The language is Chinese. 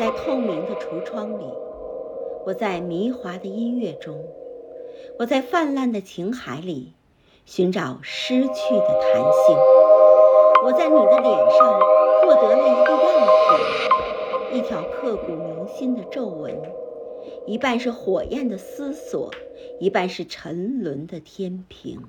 在透明的橱窗里，我在迷华的音乐中，我在泛滥的情海里寻找失去的弹性。我在你的脸上获得了一个样品，一条刻骨铭心的皱纹，一半是火焰的思索，一半是沉沦的天平。